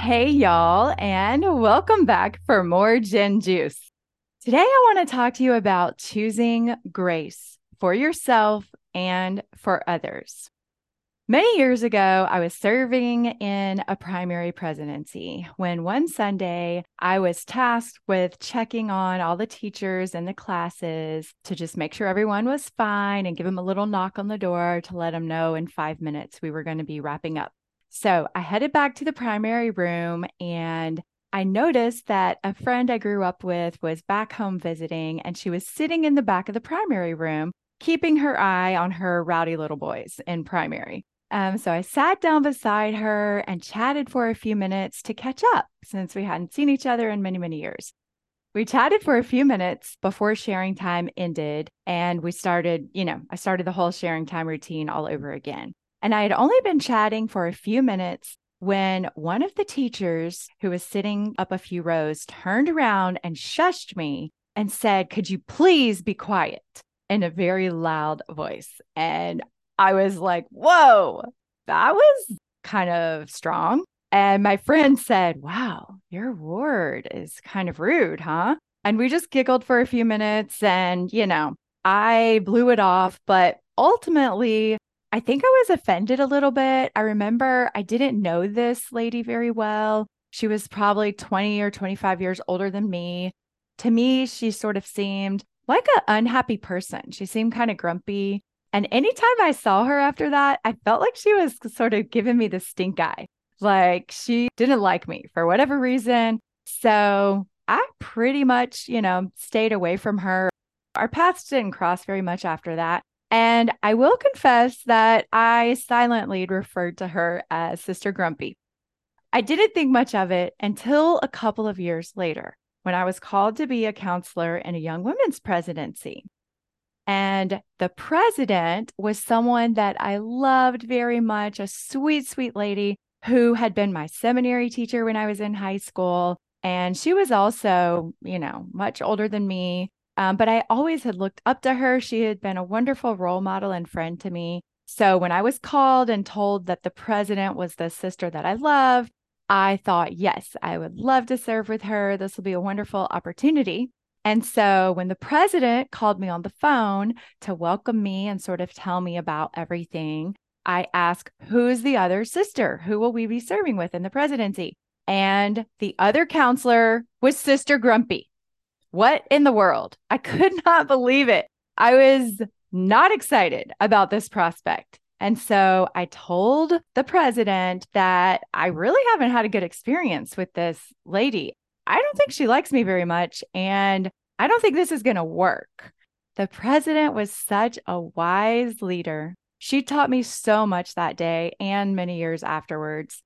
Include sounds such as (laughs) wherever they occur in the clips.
Hey, y'all, and welcome back for more Jen Juice. Today, I want to talk to you about choosing grace for yourself and for others. Many years ago, I was serving in a primary presidency when one Sunday I was tasked with checking on all the teachers in the classes to just make sure everyone was fine and give them a little knock on the door to let them know in five minutes we were going to be wrapping up. So I headed back to the primary room and I noticed that a friend I grew up with was back home visiting and she was sitting in the back of the primary room, keeping her eye on her rowdy little boys in primary. Um, so I sat down beside her and chatted for a few minutes to catch up since we hadn't seen each other in many, many years. We chatted for a few minutes before sharing time ended, and we started, you know, I started the whole sharing time routine all over again. And I had only been chatting for a few minutes when one of the teachers who was sitting up a few rows turned around and shushed me and said, Could you please be quiet in a very loud voice? And I was like, Whoa, that was kind of strong. And my friend said, Wow, your word is kind of rude, huh? And we just giggled for a few minutes and, you know, I blew it off. But ultimately, I think I was offended a little bit. I remember I didn't know this lady very well. She was probably 20 or 25 years older than me. To me, she sort of seemed like an unhappy person. She seemed kind of grumpy. And anytime I saw her after that, I felt like she was sort of giving me the stink eye. Like she didn't like me for whatever reason. So I pretty much, you know, stayed away from her. Our paths didn't cross very much after that. And I will confess that I silently referred to her as Sister Grumpy. I didn't think much of it until a couple of years later when I was called to be a counselor in a young women's presidency. And the president was someone that I loved very much, a sweet, sweet lady who had been my seminary teacher when I was in high school. And she was also, you know, much older than me. Um, but I always had looked up to her. She had been a wonderful role model and friend to me. So when I was called and told that the president was the sister that I loved, I thought, yes, I would love to serve with her. This will be a wonderful opportunity. And so when the president called me on the phone to welcome me and sort of tell me about everything, I asked, who's the other sister? Who will we be serving with in the presidency? And the other counselor was Sister Grumpy. What in the world? I could (laughs) not believe it. I was not excited about this prospect. And so I told the president that I really haven't had a good experience with this lady. I don't think she likes me very much. And I don't think this is going to work. The president was such a wise leader. She taught me so much that day and many years afterwards.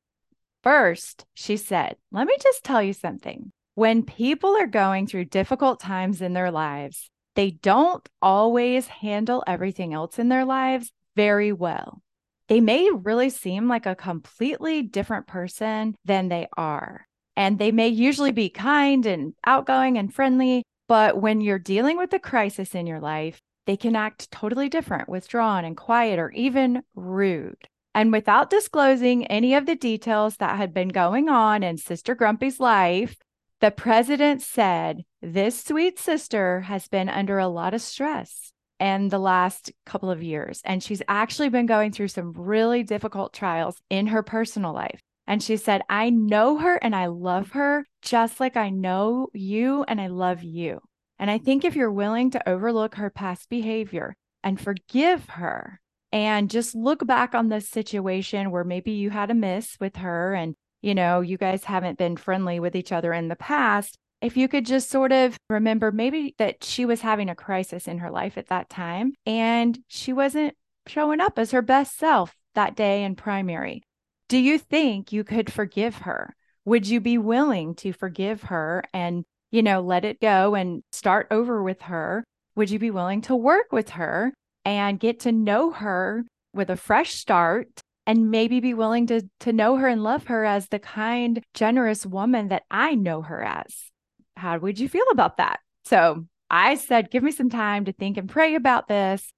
First, she said, Let me just tell you something. When people are going through difficult times in their lives, they don't always handle everything else in their lives very well. They may really seem like a completely different person than they are. And they may usually be kind and outgoing and friendly, but when you're dealing with a crisis in your life, they can act totally different, withdrawn and quiet, or even rude. And without disclosing any of the details that had been going on in Sister Grumpy's life, the president said, This sweet sister has been under a lot of stress in the last couple of years. And she's actually been going through some really difficult trials in her personal life. And she said, I know her and I love her just like I know you and I love you. And I think if you're willing to overlook her past behavior and forgive her and just look back on this situation where maybe you had a miss with her and you know, you guys haven't been friendly with each other in the past, if you could just sort of remember maybe that she was having a crisis in her life at that time and she wasn't showing up as her best self that day in primary. Do you think you could forgive her? Would you be willing to forgive her and, you know, let it go and start over with her? Would you be willing to work with her and get to know her with a fresh start and maybe be willing to to know her and love her as the kind, generous woman that I know her as? How would you feel about that? So, I said, give me some time to think and pray about this.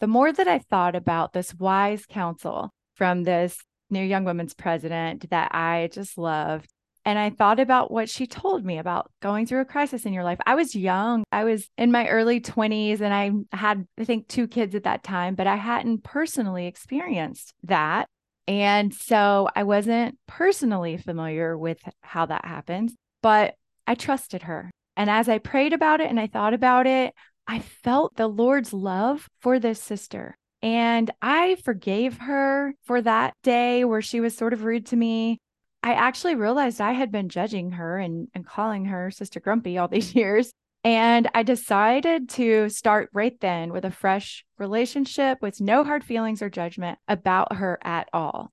The more that I thought about this wise counsel from this new young women's president that I just loved, and I thought about what she told me about going through a crisis in your life. I was young. I was in my early 20s and I had, I think, two kids at that time, but I hadn't personally experienced that. And so I wasn't personally familiar with how that happens, but I trusted her. And as I prayed about it and I thought about it, I felt the Lord's love for this sister. And I forgave her for that day where she was sort of rude to me. I actually realized I had been judging her and, and calling her Sister Grumpy all these (laughs) years. And I decided to start right then with a fresh relationship with no hard feelings or judgment about her at all.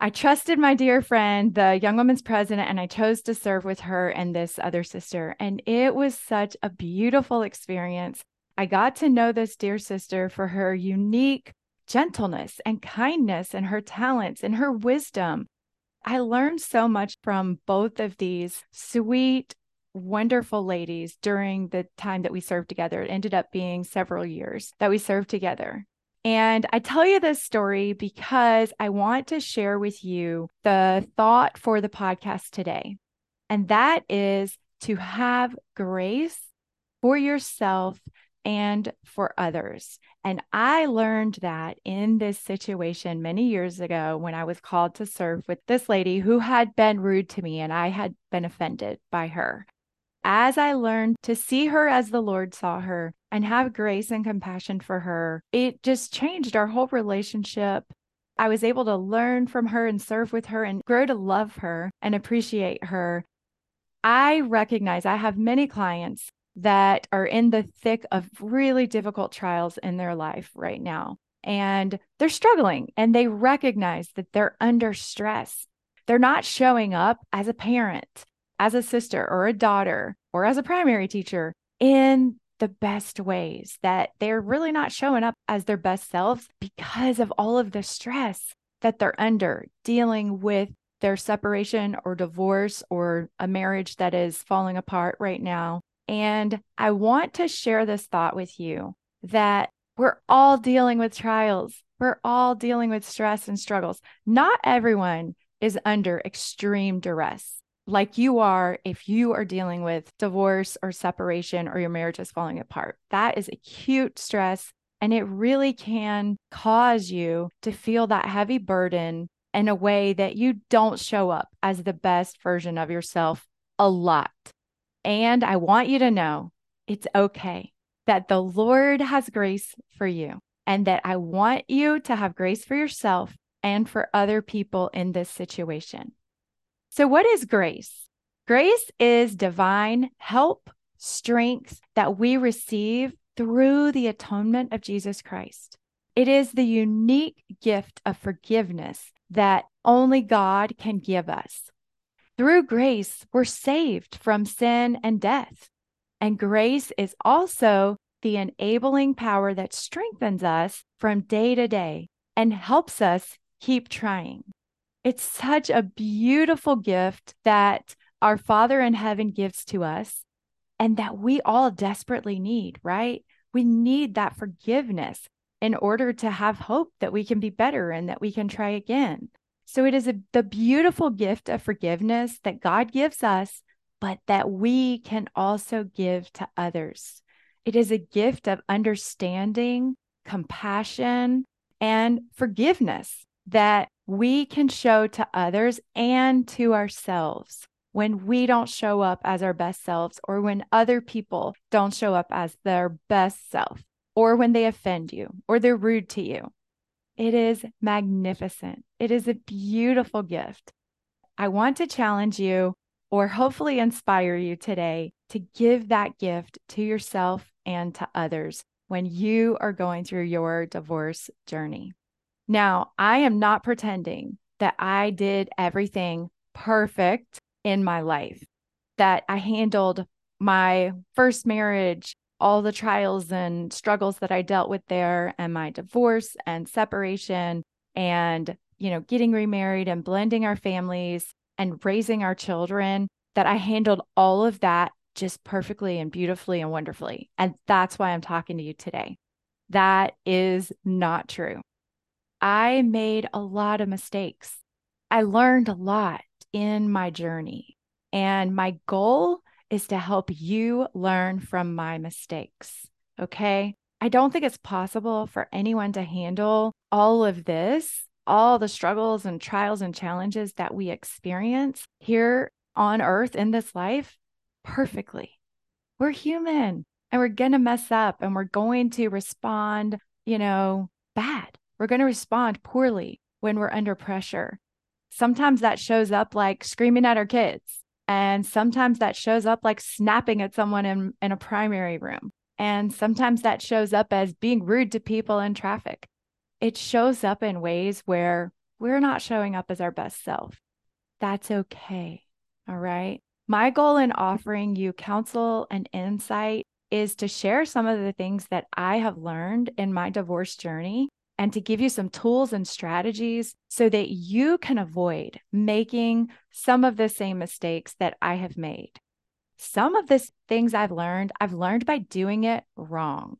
I trusted my dear friend, the Young Women's President, and I chose to serve with her and this other sister. And it was such a beautiful experience. I got to know this dear sister for her unique gentleness and kindness and her talents and her wisdom I learned so much from both of these sweet, wonderful ladies during the time that we served together. It ended up being several years that we served together. And I tell you this story because I want to share with you the thought for the podcast today. And that is to have grace for yourself and for others. And I learned that in this situation many years ago when I was called to serve with this lady who had been rude to me and I had been offended by her. As I learned to see her as the Lord saw her and have grace and compassion for her, it just changed our whole relationship. I was able to learn from her and serve with her and grow to love her and appreciate her. I recognize I have many clients that are in the thick of really difficult trials in their life right now. And they're struggling and they recognize that they're under stress. They're not showing up as a parent, as a sister or a daughter, or as a primary teacher in the best ways, that they're really not showing up as their best selves because of all of the stress that they're under dealing with their separation or divorce or a marriage that is falling apart right now and I want to share this thought with you that we're all dealing with trials. We're all dealing with stress and struggles. Not everyone is under extreme duress like you are if you are dealing with divorce or separation or your marriage is falling apart. That is acute stress. And it really can cause you to feel that heavy burden in a way that you don't show up as the best version of yourself a lot. And I want you to know it's okay that the Lord has grace for you and that I want you to have grace for yourself and for other people in this situation. So, what is grace? Grace is divine help, strength that we receive through the atonement of Jesus Christ. It is the unique gift of forgiveness that only God can give us. Through grace, we're saved from sin and death. And grace is also the enabling power that strengthens us from day to day and helps us keep trying. It's such a beautiful gift that our Father in heaven gives to us and that we all desperately need, right? We need that forgiveness in order to have hope that we can be better and that we can try again. So it is a, the beautiful gift of forgiveness that God gives us, but that we can also give to others. It is a gift of understanding, compassion, and forgiveness that we can show to others and to ourselves when we don't show up as our best selves, or when other people don't show up as their best self, or when they offend you, or they're rude to you. It is magnificent. It is a beautiful gift. I want to challenge you or hopefully inspire you today to give that gift to yourself and to others when you are going through your divorce journey. Now, I am not pretending that I did everything perfect in my life, that I handled my first marriage, all the trials and struggles that I dealt with there, and my divorce and separation, and, you know, getting remarried and blending our families and raising our children, that I handled all of that just perfectly and beautifully and wonderfully. And that's why I'm talking to you today. That is not true. I made a lot of mistakes. I learned a lot in my journey. And my goal is to help you learn from my mistakes. Okay. I don't think it's possible for anyone to handle all of this, all the struggles and trials and challenges that we experience here on earth in this life perfectly. We're human and we're going to mess up and we're going to respond, you know, bad. We're going to respond poorly when we're under pressure. Sometimes that shows up like screaming at our kids. And sometimes that shows up like snapping at someone in, in a primary room. And sometimes that shows up as being rude to people in traffic. It shows up in ways where we're not showing up as our best self. That's okay. All right. My goal in offering you counsel and insight is to share some of the things that I have learned in my divorce journey and to give you some tools and strategies so that you can avoid making some of the same mistakes that I have made. Some of the things I've learned, I've learned by doing it wrong.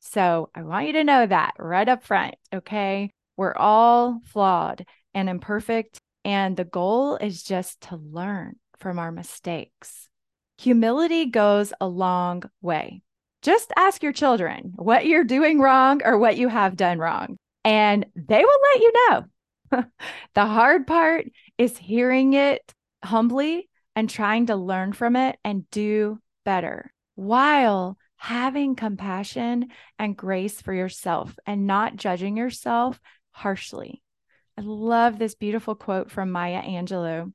So I want you to know that right up front. Okay. We're all flawed and imperfect. And the goal is just to learn from our mistakes. Humility goes a long way. Just ask your children what you're doing wrong or what you have done wrong, and they will let you know. (laughs) the hard part is hearing it humbly and trying to learn from it and do better while having compassion and grace for yourself and not judging yourself harshly. I love this beautiful quote from Maya Angelou.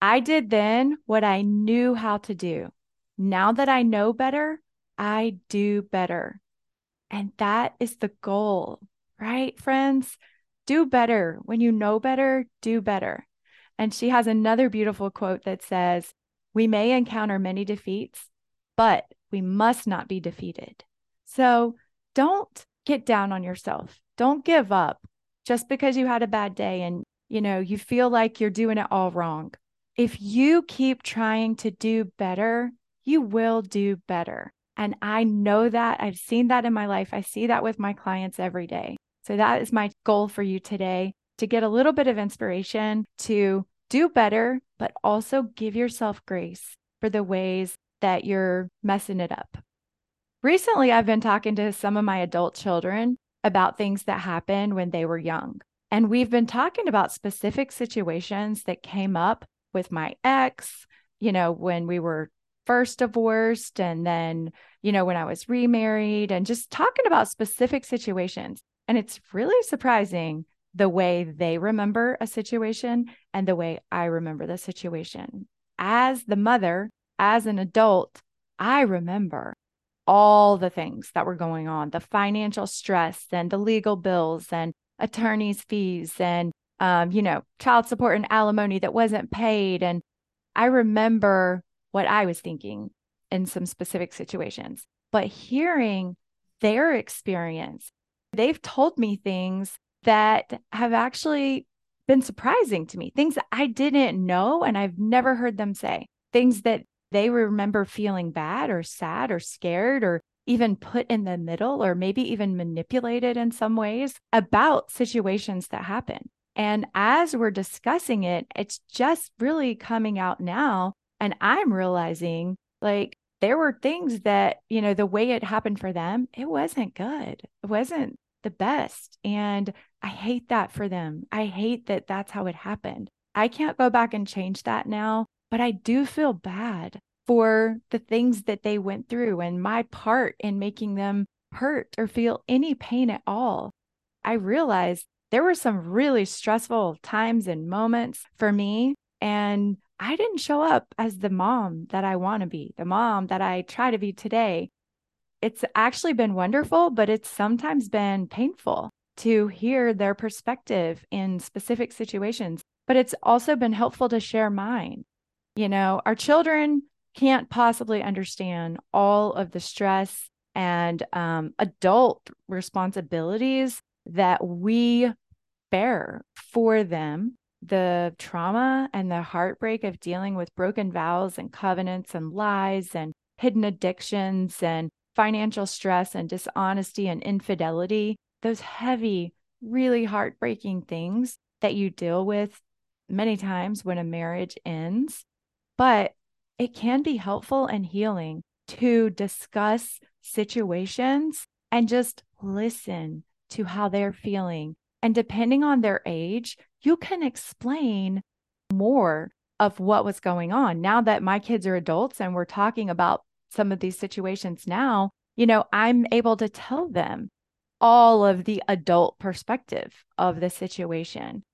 I did then what I knew how to do. Now that I know better, I do better. And that is the goal, right, friends? Do better. When you know better, do better. And she has another beautiful quote that says, We may encounter many defeats, but we must not be defeated. So don't get down on yourself. Don't give up just because you had a bad day and you know you feel like you're doing it all wrong if you keep trying to do better, you will do better. And I know that. I've seen that in my life. I see that with my clients every day. So that is my goal for you today to get a little bit of inspiration to do better, but also give yourself grace for the ways that you're messing it up. Recently, I've been talking to some of my adult children about things that happened when they were young. And we've been talking about specific situations that came up with my ex, you know, when we were first divorced and then, you know, when I was remarried and just talking about specific situations. And it's really surprising the way they remember a situation and the way I remember the situation. As the mother, as an adult, I remember all the things that were going on the financial stress and the legal bills and attorney's fees and um, you know, child support and alimony that wasn't paid. And I remember what I was thinking in some specific situations, but hearing their experience, they've told me things that have actually been surprising to me, things I didn't know and I've never heard them say, things that they remember feeling bad or sad or scared or even put in the middle or maybe even manipulated in some ways about situations that happen. And as we're discussing it, it's just really coming out now. And I'm realizing like there were things that, you know, the way it happened for them, it wasn't good. It wasn't the best. And I hate that for them. I hate that that's how it happened. I can't go back and change that now, but I do feel bad for the things that they went through and my part in making them hurt or feel any pain at all. I realize there were some really stressful times and moments for me. And I didn't show up as the mom that I want to be, the mom that I try to be today. It's actually been wonderful, but it's sometimes been painful to hear their perspective in specific situations, but it's also been helpful to share mine. You know, our children can't possibly understand all of the stress and um, adult responsibilities that we bear for them the trauma and the heartbreak of dealing with broken vows and covenants and lies and hidden addictions and financial stress and dishonesty and infidelity, those heavy, really heartbreaking things that you deal with many times when a marriage ends. But it can be helpful and healing to discuss situations and just listen to how they're feeling. And depending on their age, you can explain more of what was going on. Now that my kids are adults and we're talking about some of these situations now, you know, I'm able to tell them all of the adult perspective of the situation.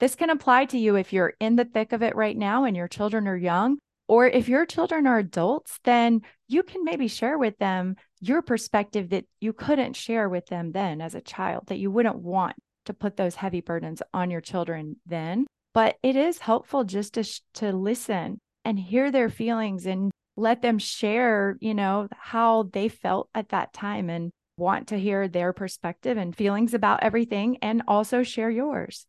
This can apply to you if you're in the thick of it right now and your children are young, or if your children are adults, then you can maybe share with them your perspective that you couldn't share with them then as a child, that you wouldn't want to put those heavy burdens on your children then. But it is helpful just to, to listen and hear their feelings and let them share, you know, how they felt at that time and want to hear their perspective and feelings about everything and also share yours.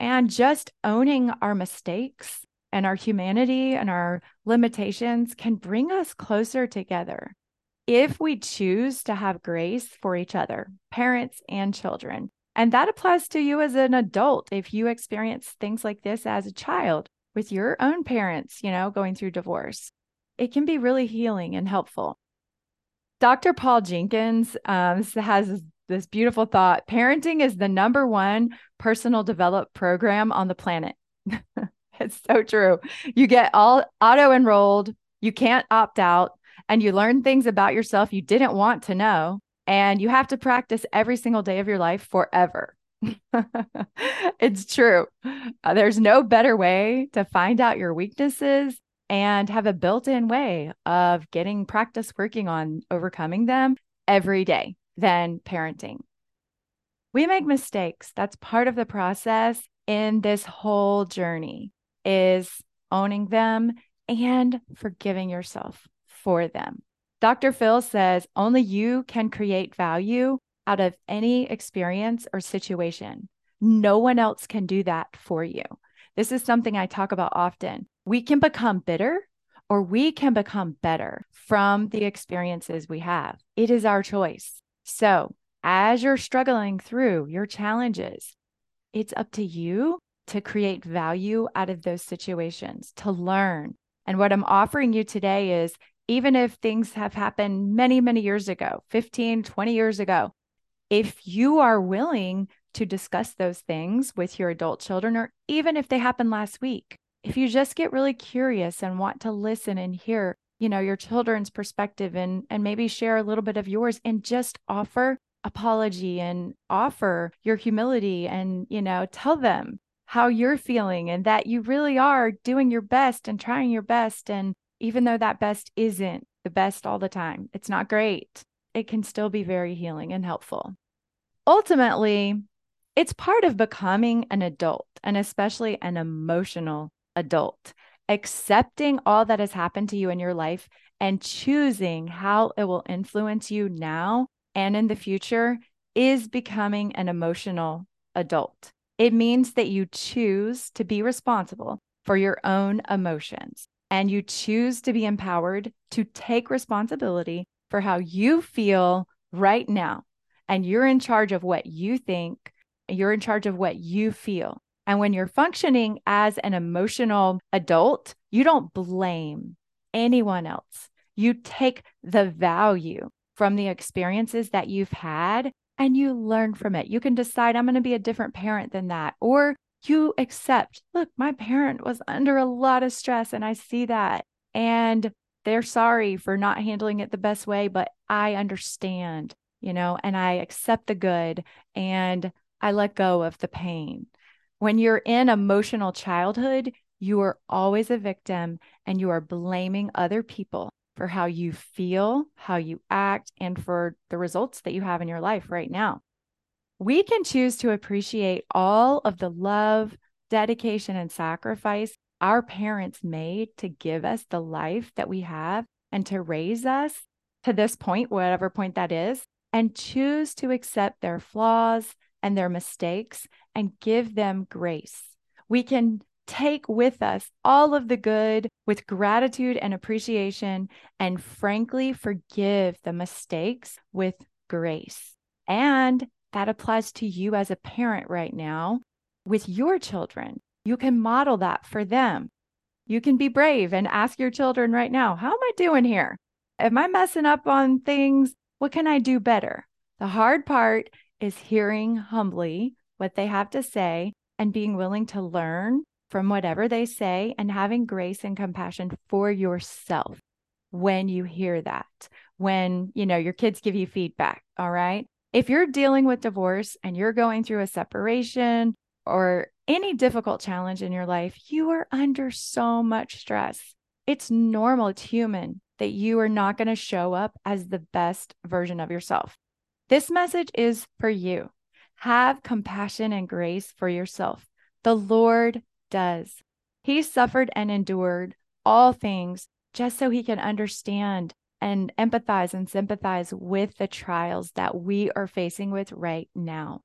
And just owning our mistakes and our humanity and our limitations can bring us closer together. If we choose to have grace for each other, parents and children, and that applies to you as an adult if you experience things like this as a child with your own parents, you know, going through divorce. It can be really healing and helpful. Dr. Paul Jenkins um, has this beautiful thought parenting is the number one personal development program on the planet. (laughs) it's so true. You get all auto enrolled, you can't opt out, and you learn things about yourself you didn't want to know. And you have to practice every single day of your life forever. (laughs) it's true. Uh, there's no better way to find out your weaknesses and have a built in way of getting practice working on overcoming them every day than parenting. We make mistakes. That's part of the process in this whole journey is owning them and forgiving yourself for them. Dr. Phil says only you can create value out of any experience or situation. No one else can do that for you. This is something I talk about often. We can become bitter or we can become better from the experiences we have. It is our choice. So, as you're struggling through your challenges, it's up to you to create value out of those situations, to learn. And what I'm offering you today is even if things have happened many, many years ago, 15, 20 years ago, if you are willing to discuss those things with your adult children, or even if they happened last week, if you just get really curious and want to listen and hear, you know, your children's perspective and and maybe share a little bit of yours and just offer apology and offer your humility and, you know, tell them how you're feeling and that you really are doing your best and trying your best and even though that best isn't the best all the time, it's not great, it can still be very healing and helpful. Ultimately, it's part of becoming an adult and especially an emotional adult, accepting all that has happened to you in your life and choosing how it will influence you now and in the future is becoming an emotional adult. It means that you choose to be responsible for your own emotions and you choose to be empowered to take responsibility for how you feel right now. And you're in charge of what you think, you're in charge of what you feel. And when you're functioning as an emotional adult, you don't blame anyone else. You take the value from the experiences that you've had and you learn from it. You can decide, I'm going to be a different parent than that. Or you accept, look, my parent was under a lot of stress and I see that. And they're sorry for not handling it the best way, but I understand, you know, and I accept the good and I let go of the pain. When you're in emotional childhood, you are always a victim and you are blaming other people for how you feel, how you act, and for the results that you have in your life right now. We can choose to appreciate all of the love, dedication, and sacrifice our parents made to give us the life that we have and to raise us to this point, whatever point that is, and choose to accept their flaws and their mistakes and give them grace. We can take with us all of the good with gratitude and appreciation, and frankly, forgive the mistakes with grace. And that applies to you as a parent right now with your children. You can model that for them. You can be brave and ask your children right now, How am I doing here? Am I messing up on things? What can I do better? The hard part is hearing humbly what they have to say and being willing to learn from whatever they say and having grace and compassion for yourself when you hear that when you know your kids give you feedback all right if you're dealing with divorce and you're going through a separation or any difficult challenge in your life you are under so much stress. It's normal it's human that you are not going to show up as the best version of yourself. This message is for you. Have compassion and grace for yourself. The lord does. He suffered and endured all things just so he can understand and empathize and sympathize with the trials that we are facing with right now.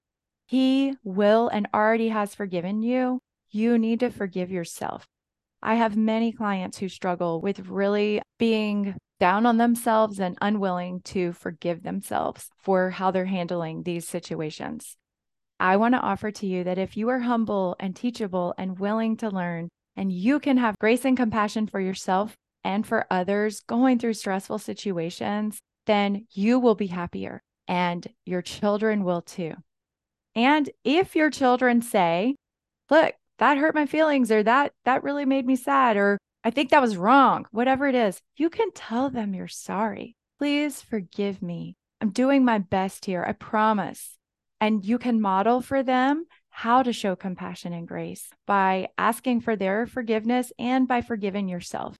He will and already has forgiven you. You need to forgive yourself. I have many clients who struggle with really being down on themselves and unwilling to forgive themselves for how they're handling these situations. I want to offer to you that if you are humble and teachable and willing to learn, and you can have grace and compassion for yourself and for others going through stressful situations, then you will be happier and your children will too. And if your children say, look, that hurt my feelings or that that really made me sad or I think that was wrong, whatever it is, you can tell them you're sorry. Please forgive me. I'm doing my best here. I promise. And you can model for them how to show compassion and grace by asking for their forgiveness and by forgiving yourself.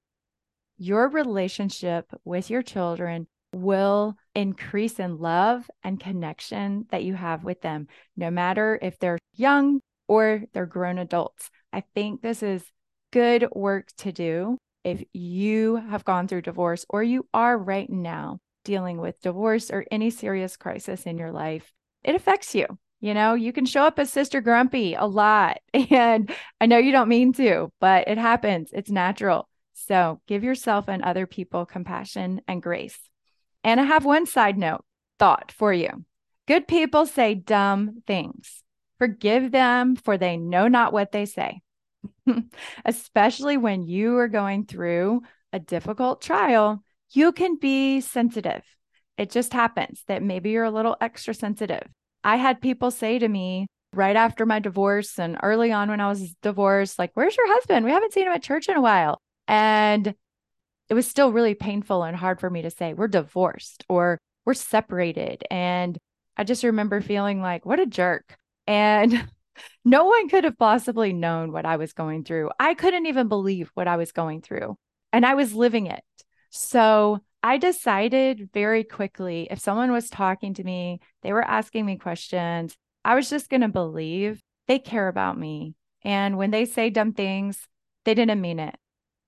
Your relationship with your children will increase in love and connection that you have with them, no matter if they're young or they're grown adults. I think this is good work to do if you have gone through divorce or you are right now dealing with divorce or any serious crisis in your life it affects you. You know, you can show up as Sister Grumpy a lot. (laughs) And I know you don't mean to, but it happens. It's natural. So give yourself and other people compassion and grace. And I have one side note thought for you. Good people say dumb things. Forgive them, for they know not what they say. (laughs) Especially when you are going through a difficult trial, you can be sensitive it just happens that maybe you're a little extra sensitive. I had people say to me right after my divorce and early on when I was divorced, like, Where's your husband? We haven't seen him at church in a while. And it was still really painful and hard for me to say, We're divorced or we're separated. And I just remember feeling like, What a jerk. And (laughs) no one could have possibly known what I was going through. I couldn't even believe what I was going through. And I was living it. So I decided very quickly if someone was talking to me, they were asking me questions, I was just going to believe they care about me. And when they say dumb things, they didn't mean it.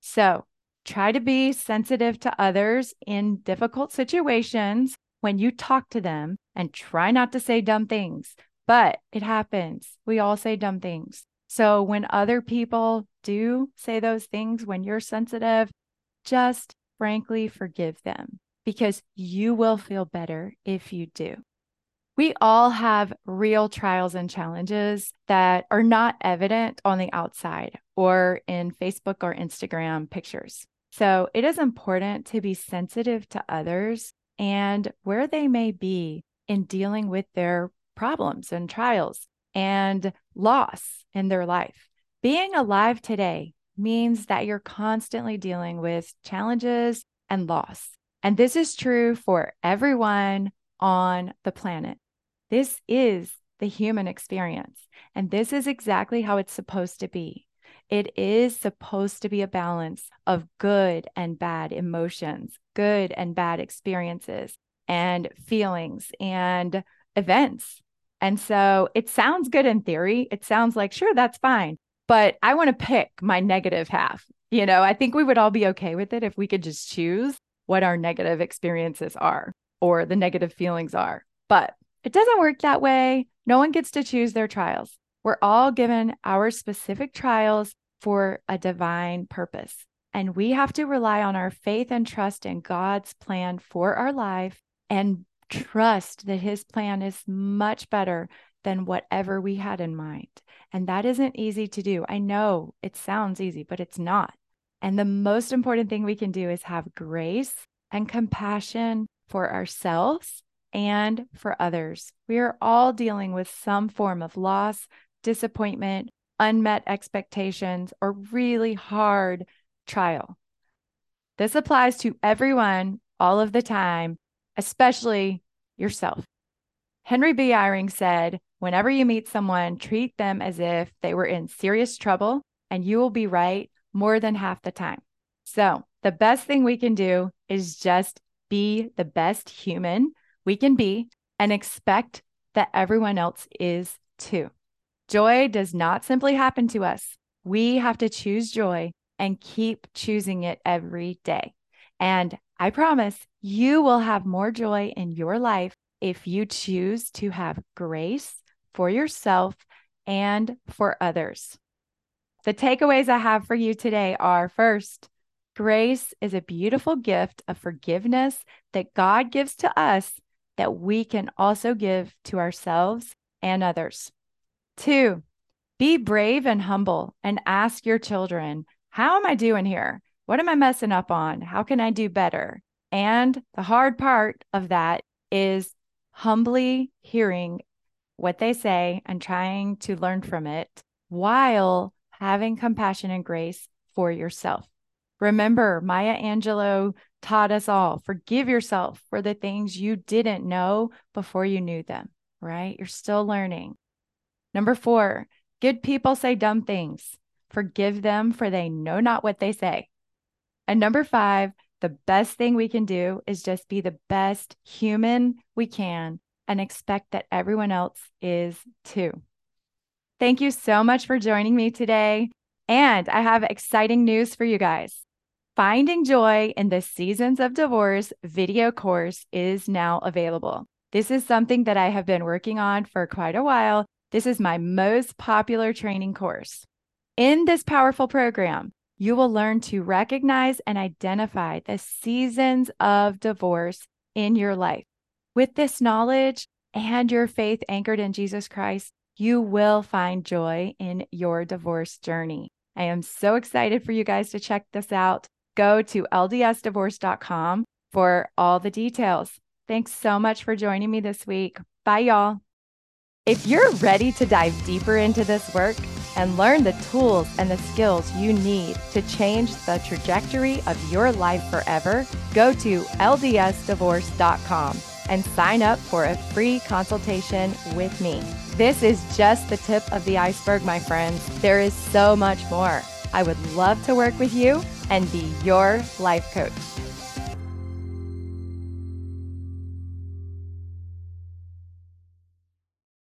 So try to be sensitive to others in difficult situations when you talk to them and try not to say dumb things. But it happens. We all say dumb things. So when other people do say those things, when you're sensitive, just frankly forgive them because you will feel better if you do. We all have real trials and challenges that are not evident on the outside or in Facebook or Instagram pictures. So it is important to be sensitive to others and where they may be in dealing with their problems and trials and loss in their life. Being alive today means that you're constantly dealing with challenges and loss. And this is true for everyone on the planet. This is the human experience. And this is exactly how it's supposed to be. It is supposed to be a balance of good and bad emotions, good and bad experiences, and feelings and events And so it sounds good in theory. It sounds like, sure, that's fine. But I want to pick my negative half. You know, I think we would all be okay with it if we could just choose what our negative experiences are or the negative feelings are. But it doesn't work that way. No one gets to choose their trials. We're all given our specific trials for a divine purpose. And we have to rely on our faith and trust in God's plan for our life and trust that his plan is much better than whatever we had in mind. And that isn't easy to do. I know it sounds easy, but it's not. And the most important thing we can do is have grace and compassion for ourselves and for others. We are all dealing with some form of loss, disappointment, unmet expectations, or really hard trial. This applies to everyone all of the time, especially yourself. Henry B. Eyring said, Whenever you meet someone, treat them as if they were in serious trouble, and you will be right more than half the time. So, the best thing we can do is just be the best human we can be and expect that everyone else is too. Joy does not simply happen to us. We have to choose joy and keep choosing it every day. And I promise you will have more joy in your life if you choose to have grace for yourself and for others. The takeaways I have for you today are first, grace is a beautiful gift of forgiveness that God gives to us that we can also give to ourselves and others. Two, be brave and humble and ask your children, How am I doing here? What am I messing up on? How can I do better? And the hard part of that is humbly hearing what they say and trying to learn from it while having compassion and grace for yourself. Remember, Maya Angelou taught us all forgive yourself for the things you didn't know before you knew them, right? You're still learning. Number four, good people say dumb things. Forgive them, for they know not what they say. And number five, the best thing we can do is just be the best human we can and expect that everyone else is too. Thank you so much for joining me today. And I have exciting news for you guys. Finding Joy in the Seasons of Divorce video course is now available. This is something that I have been working on for quite a while. This is my most popular training course. In this powerful program, you will learn to recognize and identify the seasons of divorce in your life. With this knowledge and your faith anchored in Jesus Christ, you will find joy in your divorce journey. I am so excited for you guys to check this out go to ldsdivorce.com for all the details. Thanks so much for joining me this week. Bye, y'all. If you're ready to dive deeper into this work and learn the tools and the skills you need to change the trajectory of your life forever, go to ldsdivorce.com and sign up for a free consultation with me. This is just the tip of the iceberg, my friends. There is so much more. I would love to work with you and be your life coach.